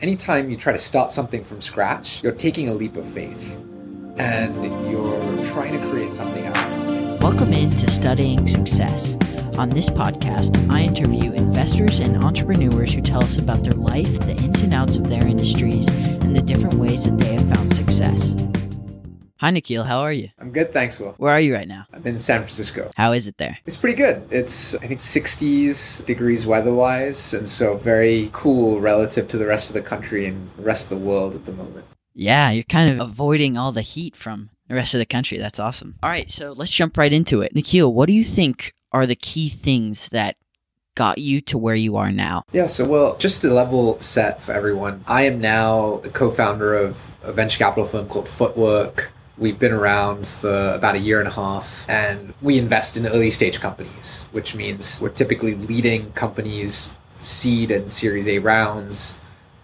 Anytime you try to start something from scratch, you're taking a leap of faith and you're trying to create something out. Welcome into Studying Success. On this podcast, I interview investors and entrepreneurs who tell us about their life, the ins and outs of their industries, and the different ways that they have found success. Hi, Nikhil. How are you? I'm good, thanks, Will. Where are you right now? I'm in San Francisco. How is it there? It's pretty good. It's, I think, 60s degrees weather wise, and so very cool relative to the rest of the country and the rest of the world at the moment. Yeah, you're kind of avoiding all the heat from the rest of the country. That's awesome. All right, so let's jump right into it. Nikhil, what do you think are the key things that got you to where you are now? Yeah, so well, just to level set for everyone, I am now the co founder of a venture capital firm called Footwork. We've been around for about a year and a half, and we invest in early stage companies, which means we're typically leading companies' seed and Series A rounds,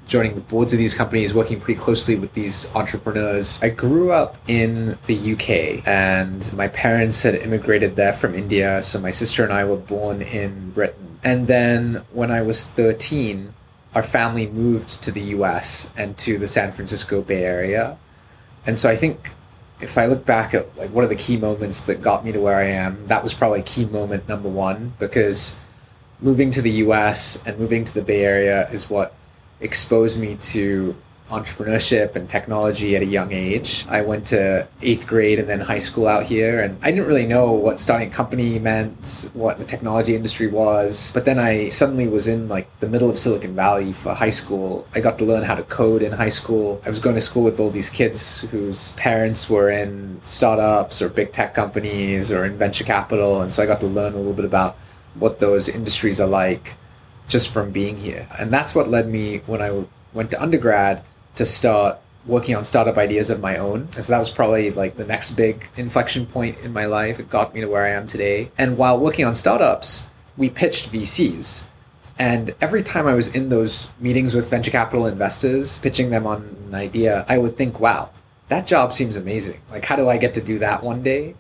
joining the boards of these companies, working pretty closely with these entrepreneurs. I grew up in the UK, and my parents had immigrated there from India, so my sister and I were born in Britain. And then when I was 13, our family moved to the US and to the San Francisco Bay Area. And so I think if I look back at like what are the key moments that got me to where I am, that was probably key moment number one because moving to the US and moving to the Bay Area is what exposed me to entrepreneurship and technology at a young age. I went to eighth grade and then high school out here, and I didn't really know what starting a company meant, what the technology industry was. But then I suddenly was in like the middle of Silicon Valley for high school. I got to learn how to code in high school. I was going to school with all these kids whose parents were in startups or big tech companies or in venture capital, and so I got to learn a little bit about what those industries are like just from being here. And that's what led me when I went to undergrad to start working on startup ideas of my own. So that was probably like the next big inflection point in my life. It got me to where I am today. And while working on startups, we pitched VCs. And every time I was in those meetings with venture capital investors, pitching them on an idea, I would think, wow, that job seems amazing. Like, how do I get to do that one day?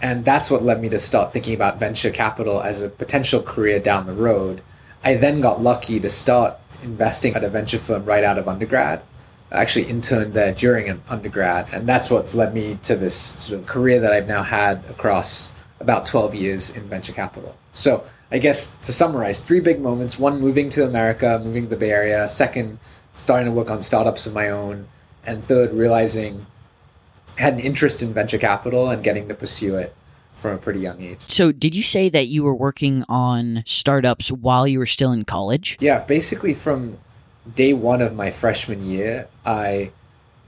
And that's what led me to start thinking about venture capital as a potential career down the road. I then got lucky to start investing at a venture firm right out of undergrad. Actually interned there during an undergrad, and that's what's led me to this sort of career that I've now had across about 12 years in venture capital. So, I guess to summarize, three big moments one, moving to America, moving to the Bay Area, second, starting to work on startups of my own, and third, realizing I had an interest in venture capital and getting to pursue it from a pretty young age. So, did you say that you were working on startups while you were still in college? Yeah, basically from day one of my freshman year, I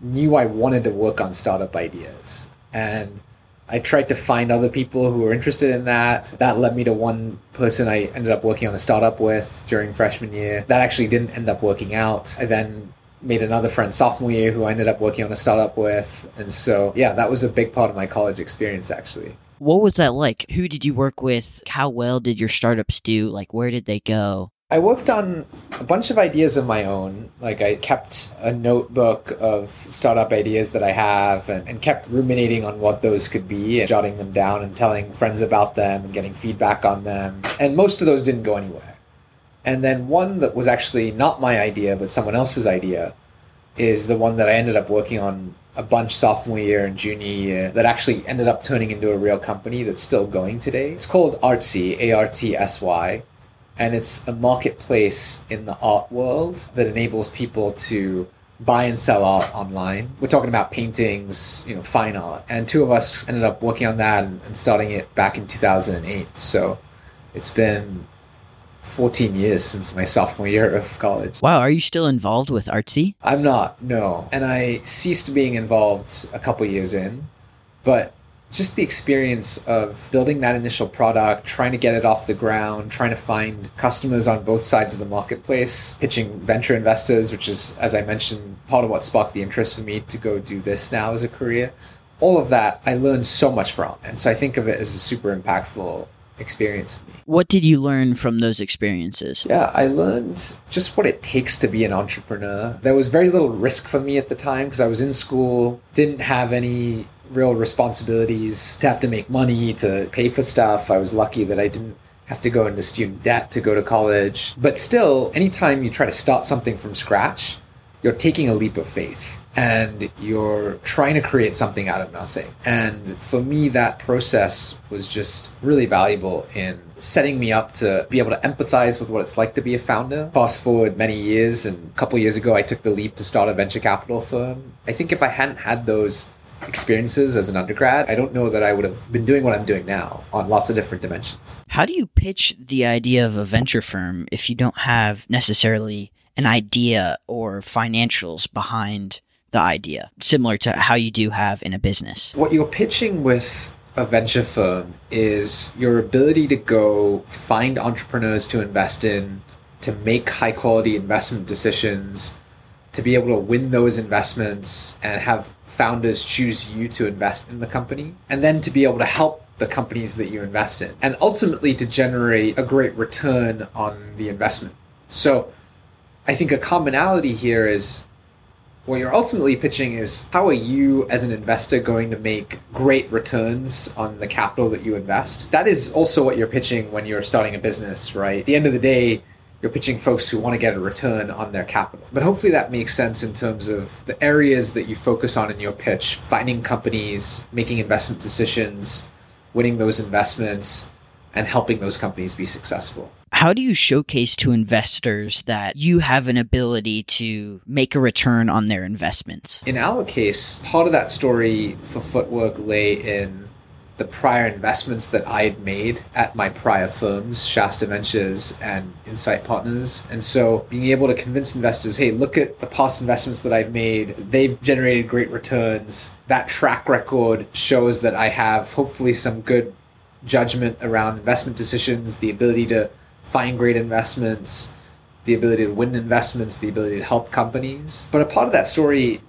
knew I wanted to work on startup ideas. And I tried to find other people who were interested in that. That led me to one person I ended up working on a startup with during freshman year. That actually didn't end up working out. I then made another friend sophomore year who I ended up working on a startup with. And so, yeah, that was a big part of my college experience, actually. What was that like? Who did you work with? How well did your startups do? Like, where did they go? I worked on a bunch of ideas of my own. Like, I kept a notebook of startup ideas that I have and, and kept ruminating on what those could be and jotting them down and telling friends about them and getting feedback on them. And most of those didn't go anywhere. And then one that was actually not my idea, but someone else's idea, is the one that I ended up working on a bunch sophomore year and junior year that actually ended up turning into a real company that's still going today. It's called Artsy, A R T S Y, and it's a marketplace in the art world that enables people to buy and sell art online. We're talking about paintings, you know, fine art. And two of us ended up working on that and, and starting it back in 2008. So it's been 14 years since my sophomore year of college. Wow, are you still involved with Artsy? I'm not, no. And I ceased being involved a couple years in, but just the experience of building that initial product, trying to get it off the ground, trying to find customers on both sides of the marketplace, pitching venture investors, which is, as I mentioned, part of what sparked the interest for me to go do this now as a career. All of that I learned so much from. And so I think of it as a super impactful experience for me. What did you learn from those experiences? Yeah, I learned just what it takes to be an entrepreneur. There was very little risk for me at the time because I was in school, didn't have any real responsibilities to have to make money to pay for stuff. I was lucky that I didn't have to go into student debt to go to college. But still, anytime you try to start something from scratch, you're taking a leap of faith and you're trying to create something out of nothing. And for me, that process was just really valuable in setting me up to be able to empathize with what it's like to be a founder. Fast forward many years, and a couple years ago, I took the leap to start a venture capital firm. I think if I hadn't had those experiences as an undergrad, I don't know that I would have been doing what I'm doing now on lots of different dimensions. How do you pitch the idea of a venture firm if you don't have necessarily an idea or financials behind the idea, similar to how you do have in a business? What you're pitching with a venture firm is your ability to go find entrepreneurs to invest in, to make high quality investment decisions, to be able to win those investments and have founders choose you to invest in the company, and then to be able to help the companies that you invest in, and ultimately to generate a great return on the investment. So I think a commonality here is what you're ultimately pitching is how are you as an investor going to make great returns on the capital that you invest that is also what you're pitching when you're starting a business right at the end of the day you're pitching folks who want to get a return on their capital but hopefully that makes sense in terms of the areas that you focus on in your pitch finding companies making investment decisions winning those investments and helping those companies be successful how do you showcase to investors that you have an ability to make a return on their investments? In our case, part of that story for Footwork lay in the prior investments that I had made at my prior firms, Shasta Ventures and Insight Partners. And so being able to convince investors, hey, look at the past investments that I've made. They've generated great returns. That track record shows that I have hopefully some good judgment around investment decisions, the ability to find great investments, the ability to win investments, the ability to help companies. But a part of that story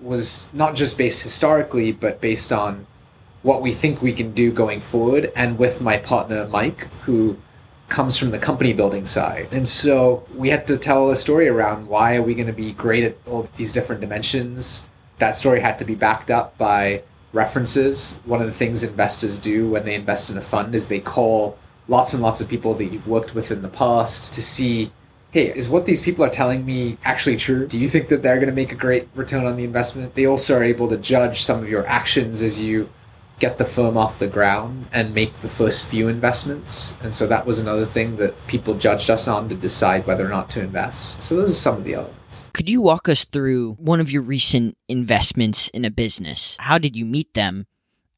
was not just based historically, but based on what we think we can do going forward and with my partner Mike, who comes from the company building side. And so we had to tell a story around why are we going to be great at all these different dimensions. That story had to be backed up by references. One of the things investors do when they invest in a fund is they call lots and lots of people that you've worked with in the past to see hey, is what these people are telling me actually true? Do you think that they're going to make a great return on the investment? They also are able to judge some of your actions as you get the firm off the ground and make the first few investments. And so that was another thing that people judged us on to decide whether or not to invest. So those are some of the elements. Could you walk us through one of your recent investments in a business? How did you meet them?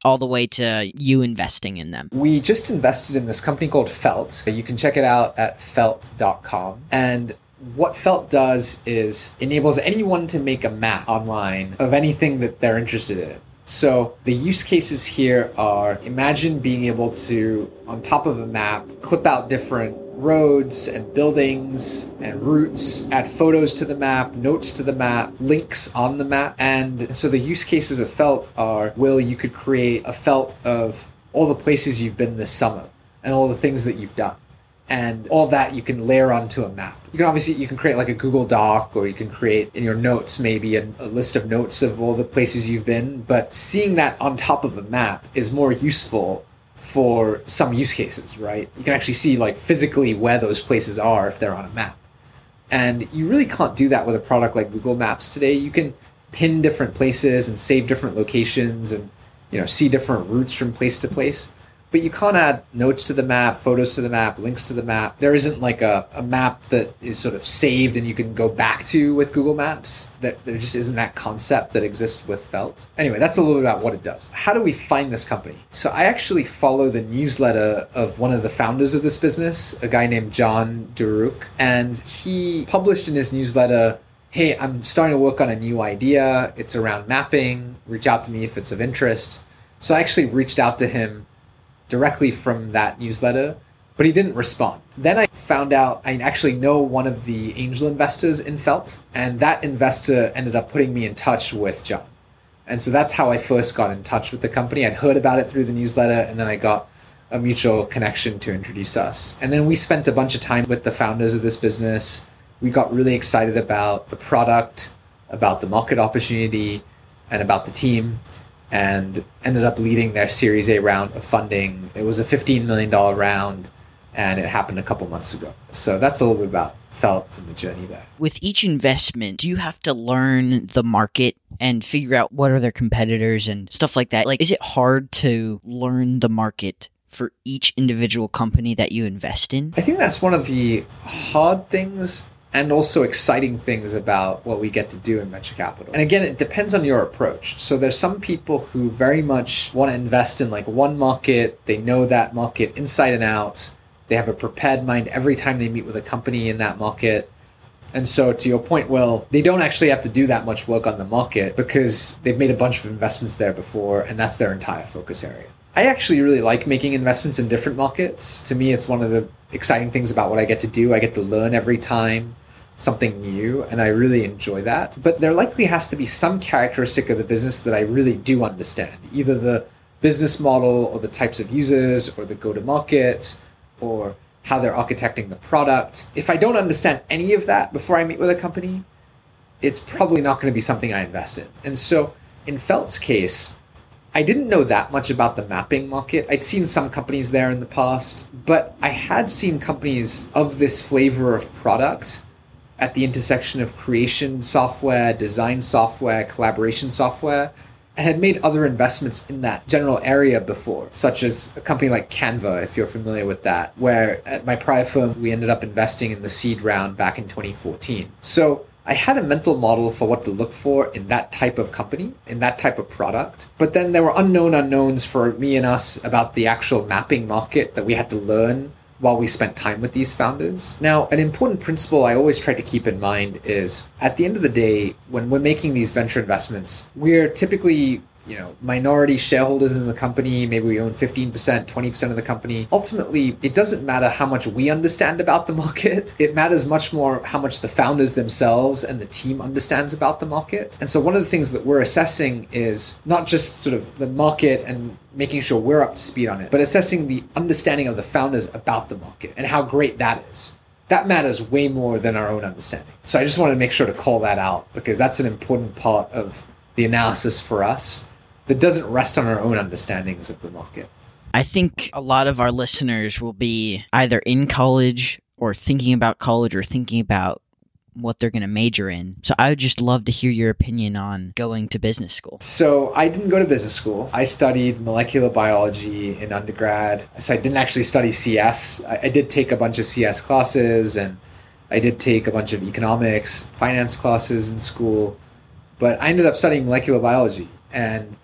all the way to you investing in them? We just invested in this company called Felt. You can check it out at felt.com. And what Felt does is enables anyone to make a map online of anything that they're interested in. So the use cases here are imagine being able to, on top of a map, clip out different roads and buildings and routes, add photos to the map, notes to the map, links on the map. And so the use cases of Felt are Will, you could create a Felt of all the places you've been this summer and all the things that you've done. And all of that you can layer onto a map. You can obviously you can create like a Google Doc or you can create in your notes maybe a, a list of notes of all the places you've been. But seeing that on top of a map is more useful for some use cases, right? You can actually see like physically where those places are if they're on a map. And you really can't do that with a product like Google Maps today. You can pin different places and save different locations and you know see different routes from place to place but you can't add notes to the map, photos to the map, links to the map. There isn't like a, a map that is sort of saved and you can go back to with Google Maps. That there just isn't that concept that exists with Felt. Anyway, that's a little bit about what it does. How do we find this company? So I actually follow the newsletter of one of the founders of this business, a guy named Can Duruk, and he published in his newsletter hey, I'm starting to work on a new idea. It's around mapping. Reach out to me if it's of interest. So I actually reached out to him directly from that newsletter, but he didn't respond. Then I found out I actually know one of the angel investors in Felt, and that investor ended up putting me in touch with Can. And so that's how I first got in touch with the company. I'd heard about it through the newsletter, and then I got a mutual connection to introduce us. And then we spent a bunch of time with the founders of this business. We got really excited about the product, about the market opportunity, and about the team and ended up leading their Series A round of funding. It was a $15 million round, and it happened a couple months ago. So that's a little bit about felt in the journey there. With each investment, do you have to learn the market and figure out what are their competitors and stuff like that? Like, is it hard to learn the market for each individual company that you invest in? I think that's one of the hard things and also exciting things about what we get to do in venture capital. And again, it depends on your approach. So there's some people who very much want to invest in like one market, they know that market inside and out. They have a prepared mind every time they meet with a company in that market. And so, to your point, well, they don't actually have to do that much work on the market because they've made a bunch of investments there before, and that's their entire focus area. I actually really like making investments in different markets. To me, it's one of the exciting things about what I get to do. I get to learn every time something new and I really enjoy that. But there likely has to be some characteristic of the business that I really do understand, either the business model or the types of users or the go to market or how they're architecting the product. If I don't understand any of that before I meet with a company, it's probably not going to be something I invest in. And so in Felt's case, I didn't know that much about the mapping market. I'd seen some companies there in the past, but I had seen companies of this flavor of product at the intersection of creation software, design software, collaboration software, and had made other investments in that general area before, such as a company like Canva, if you're familiar with that, where at my prior firm, we ended up investing in the seed round back in 2014. So I had a mental model for what to look for in that type of company, in that type of product. But then there were unknown unknowns for me and us about the actual mapping market that we had to learn while we spent time with these founders. Now, an important principle I always try to keep in mind is at the end of the day, when we're making these venture investments, we're typically you know minority shareholders in the company maybe we own 15% 20% of the company. Ultimately it doesn't matter how much we understand about the market. It matters much more how much the founders themselves and the team understands about the market. And so one of the things that we're assessing is not just sort of the market and making sure we're up to speed on it but assessing the understanding of the founders about the market and how great that is. That matters way more than our own understanding. So i just want to make sure to call that out because that's an important part of the analysis for us that doesn't rest on our own understandings of the market. I think a lot of our listeners will be either in college or thinking about college or thinking about what they're going to major in. So I would just love to hear your opinion on going to business school. So I didn't go to business school. I studied molecular biology in undergrad. So I didn't actually study CS. I, I did take a bunch of CS classes and I did take a bunch of economics, finance classes in school. But I ended up studying molecular biology and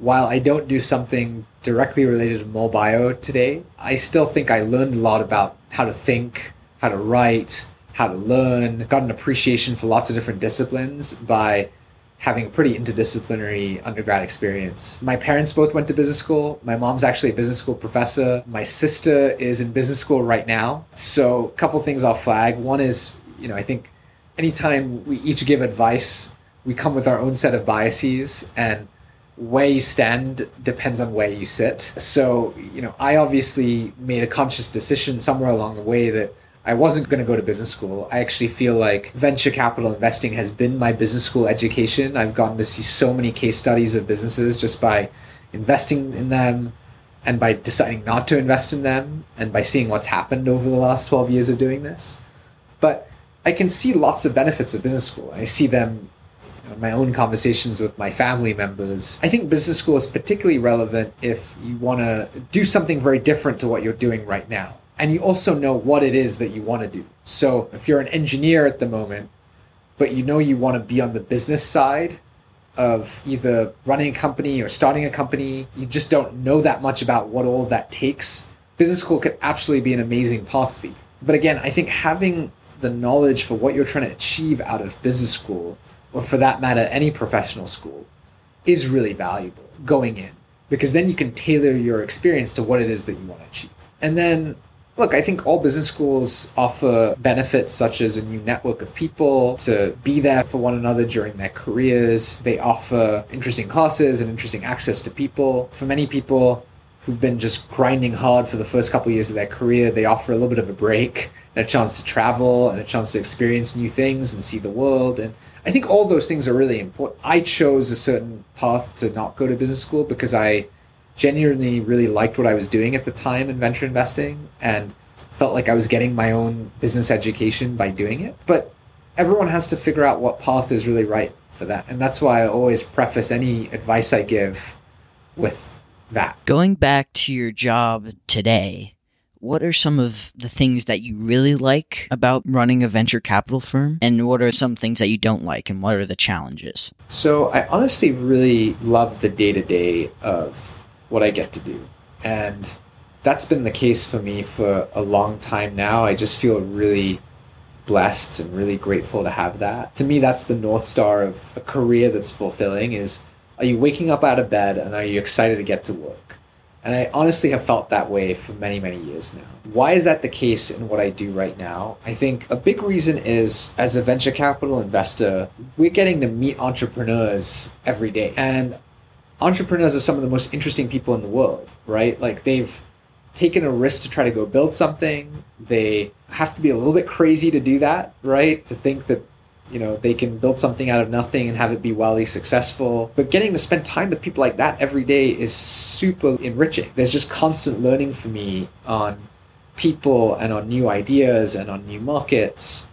while I don't do something directly related to MolBio today, I still think I learned a lot about how to think, how to write, how to learn, got an appreciation for lots of different disciplines by having a pretty interdisciplinary undergrad experience. My parents both went to business school. My mom's actually a business school professor. My sister is in business school right now. So, a couple things I'll flag. One is, you know, I think anytime we each give advice, we come with our own set of biases and where you stand depends on where you sit. So, you know, I obviously made a conscious decision somewhere along the way that I wasn't going to go to business school. I actually feel like venture capital investing has been my business school education. I've gotten to see so many case studies of businesses just by investing in them and by deciding not to invest in them and by seeing what's happened over the last 12 years of doing this. But I can see lots of benefits of business school. I see them my own conversations with my family members. I think business school is particularly relevant if you want to do something very different to what you're doing right now. And you also know what it is that you want to do. So if you're an engineer at the moment, but you know you want to be on the business side of either running a company or starting a company, you just don't know that much about what all that takes. Business school could absolutely be an amazing path for you. But again, I think having the knowledge for what you're trying to achieve out of business school or for that matter, any professional school, is really valuable going in because then you can tailor your experience to what it is that you want to achieve. And then, look, I think all business schools offer benefits such as a new network of people to be there for one another during their careers. They offer interesting classes and interesting access to people. For many people, who've been just grinding hard for the first couple of years of their career, they offer a little bit of a break and a chance to travel and a chance to experience new things and see the world. And I think all those things are really important. I chose a certain path to not go to business school because I genuinely really liked what I was doing at the time in venture investing and felt like I was getting my own business education by doing it. But everyone has to figure out what path is really right for that. And that's why I always preface any advice I give with that. Going back to your job today, what are some of the things that you really like about running a venture capital firm? And what are some things that you don't like? And what are the challenges? So, I honestly really love the day to day of what I get to do. And that's been the case for me for a long time now. I just feel really blessed and really grateful to have that. To me, that's the north star of a career that's fulfilling is are you waking up out of bed and are you excited to get to work? And I honestly have felt that way for many, many years now. Why is that the case in what I do right now? I think a big reason is as a venture capital investor, we're getting to meet entrepreneurs every day. And entrepreneurs are some of the most interesting people in the world, right? Like they've taken a risk to try to go build something. They have to be a little bit crazy to do that, right? To think that you know they can build something out of nothing and have it be wildly successful but getting to spend time with people like that every day is super enriching there's just constant learning for me on people and on new ideas and on new markets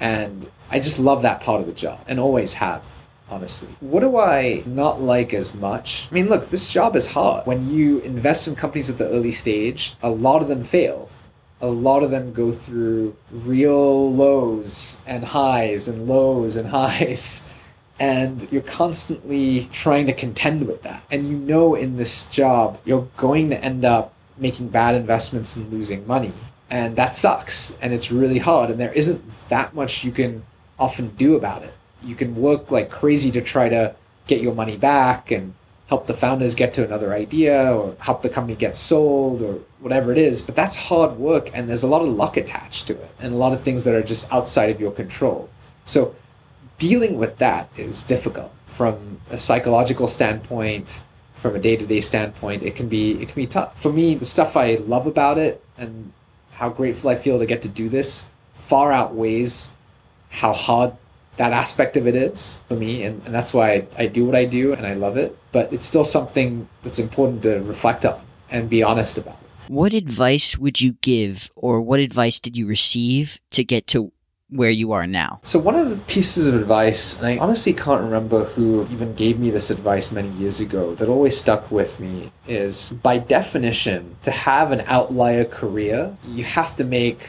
and i just love that part of the job and always have honestly. What do I not like as much? I mean, look, this job is hard. When you invest in companies at the early stage, a lot of them fail. A lot of them go through real lows and highs and lows and highs. And you're constantly trying to contend with that. And you know, in this job, you're going to end up making bad investments and losing money. And that sucks. And it's really hard. And there isn't that much you can often do about it you can work like crazy to try to get your money back and help the founders get to another idea or help the company get sold or whatever it is. But that's hard work and there's a lot of luck attached to it and a lot of things that are just outside of your control. So dealing with that is difficult from a psychological standpoint, from a day-to-day standpoint. It can be it can be tough. For me, the stuff I love about it and how grateful I feel to get to do this far outweighs how hard that aspect of it is for me and, and that's why I, I do what i do and i love it but it's still something that's important to reflect on and be honest about. What advice would you give or what advice did you receive to get to where you are now? So one of the pieces of advice and i honestly can't remember who even gave me this advice many years ago that always stuck with me is by definition to have an outlier career you have to make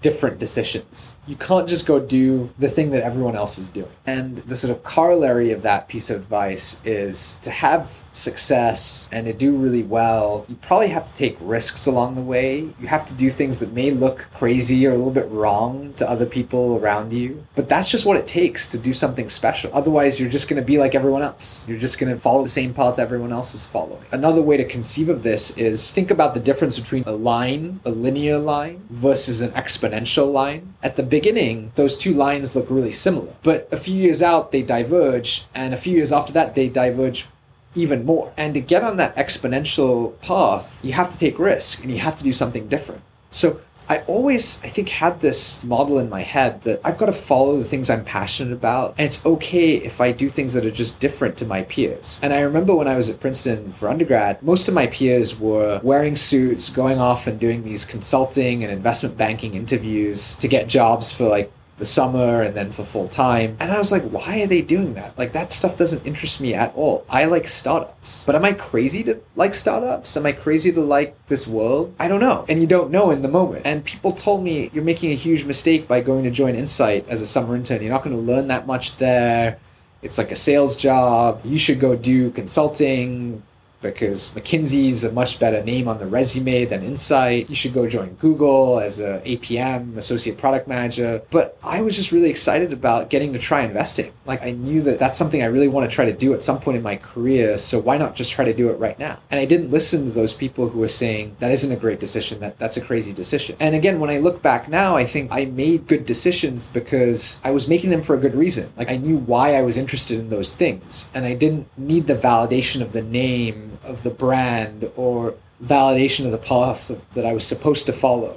different decisions. You can't just go do the thing that everyone else is doing. And the sort of corollary of that piece of advice is to have success and to do really well, you probably have to take risks along the way. You have to do things that may look crazy or a little bit wrong to other people around you. But that's just what it takes to do something special. Otherwise, you're just going to be like everyone else. You're just going to follow the same path everyone else is following. Another way to conceive of this is think about the difference between a line, a linear line, versus an exponential exponential line. At the beginning, those two lines look really similar, but a few years out, they diverge, and a few years after that, they diverge even more. And to get on that exponential path, you have to take risk and you have to do something different. So I always, I think, had this model in my head that I've got to follow the things I'm passionate about. And it's okay if I do things that are just different to my peers. And I remember when I was at Princeton for undergrad, most of my peers were wearing suits, going off and doing these consulting and investment banking interviews to get jobs for like the summer and then for full time. And I was like, why are they doing that? Like, that stuff doesn't interest me at all. I like startups. But am I crazy to like startups? Am I crazy to like this world? I don't know. And you don't know in the moment. And people told me, you're making a huge mistake by going to join Insight as a summer intern. You're not going to learn that much there. It's like a sales job. You should go do consulting, because McKinsey's a much better name on the resume than Insight. You should go join Google as a APM, Associate Product Manager. But I was just really excited about getting to try investing. Like I knew that that's something I really want to try to do at some point in my career. So why not just try to do it right now? And I didn't listen to those people who were saying that isn't a great decision. That that's a crazy decision. And again, when I look back now, I think I made good decisions because I was making them for a good reason. Like I knew why I was interested in those things, and I didn't need the validation of the name of the brand or validation of the path that I was supposed to follow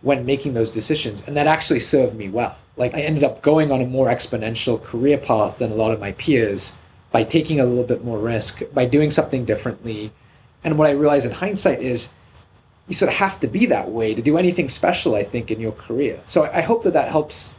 when making those decisions. And that actually served me well. Like I ended up going on a more exponential career path than a lot of my peers by taking a little bit more risk, by doing something differently. And what I realized in hindsight is you sort of have to be that way to do anything special, I think, in your career. So I hope that that helps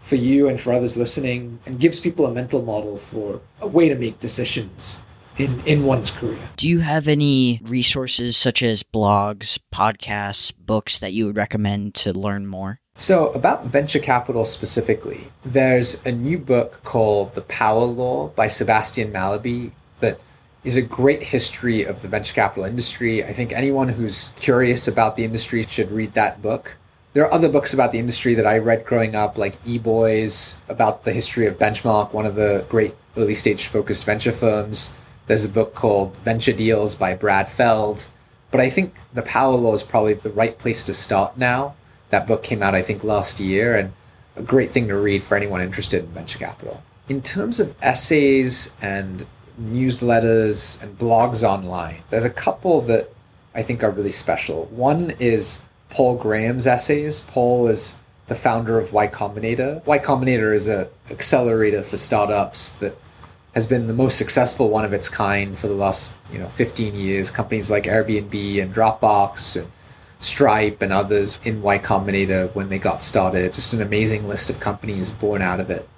for you and for others listening and gives people a mental model for a way to make decisions in, in one's career. Do you have any resources such as blogs, podcasts, books that you would recommend to learn more? So, about venture capital specifically, there's a new book called The Power Law by Sebastian Mallaby that is a great history of the venture capital industry. I think anyone who's curious about the industry should read that book. There are other books about the industry that I read growing up, like E Boys, about the history of Benchmark, one of the great early stage focused venture firms. There's a book called Venture Deals by Brad Feld. But I think The Power Law is probably the right place to start now. That book came out, I think, last year, and a great thing to read for anyone interested in venture capital. In terms of essays and newsletters and blogs online, there's a couple that I think are really special. One is Paul Graham's essays. Paul is the founder of Y Combinator. Y Combinator is an accelerator for startups that has been the most successful one of its kind for the last you know 15 years. Companies like Airbnb and Dropbox and Stripe and others in Y Combinator when they got started. Just an amazing list of companies born out of it.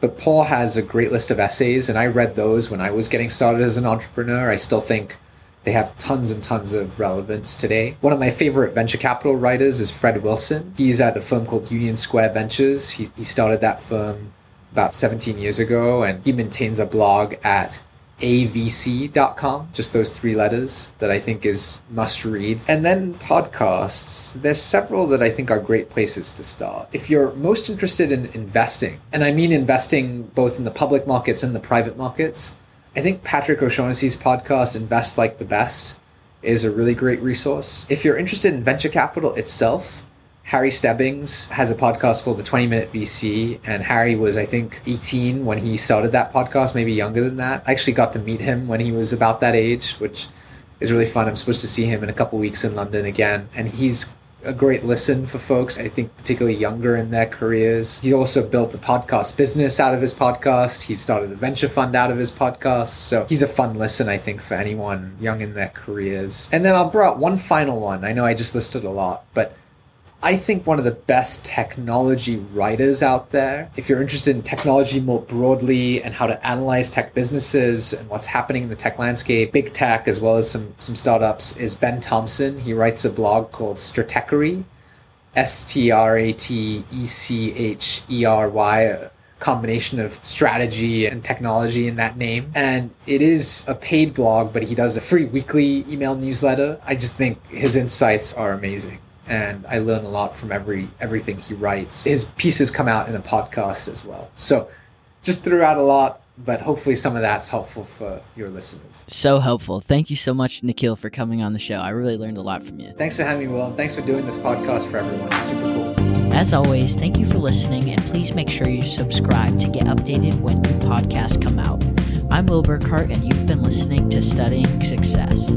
But Paul has a great list of essays, and I read those when I was getting started as an entrepreneur. I still think they have tons and tons of relevance today. One of my favorite venture capital writers is Fred Wilson. He's at a firm called Union Square Ventures. He, he started that firm about 17 years ago, and he maintains a blog at avc.com, just those three letters that I think is must read. And then podcasts. There's several that I think are great places to start. If you're most interested in investing, and I mean investing both in the public markets and the private markets, I think Patrick O'Shaughnessy's podcast, Invest Like the Best, is a really great resource. If you're interested in venture capital itself, Harry Stebbings has a podcast called The 20 Minute VC, and Harry was, I think, 18 when he started that podcast, maybe younger than that. I actually got to meet him when he was about that age, which is really fun. I'm supposed to see him in a couple weeks in London again, and he's a great listen for folks, I think, particularly younger in their careers. He also built a podcast business out of his podcast. He started a venture fund out of his podcast. So he's a fun listen, I think, for anyone young in their careers. And then I'll bring out one final one. I know I just listed a lot, but I think one of the best technology writers out there. If you're interested in technology more broadly and how to analyze tech businesses and what's happening in the tech landscape, big tech as well as some some startups, is Ben Thompson. He writes a blog called Stratechery, S T R A T E C H E R Y, combination of strategy and technology in that name. And it is a paid blog, but he does a free weekly email newsletter. I just think his insights are amazing and I learn a lot from every everything he writes. His pieces come out in a podcast as well. So just threw out a lot, but hopefully some of that's helpful for your listeners. So helpful. Thank you so much, Nikhil, for coming on the show. I really learned a lot from you. Thanks for having me, Will. And thanks for doing this podcast for everyone. It's super cool. As always, thank you for listening, and please make sure you subscribe to get updated when new podcasts come out. I'm Will Burkhart, and you've been listening to Studying Success.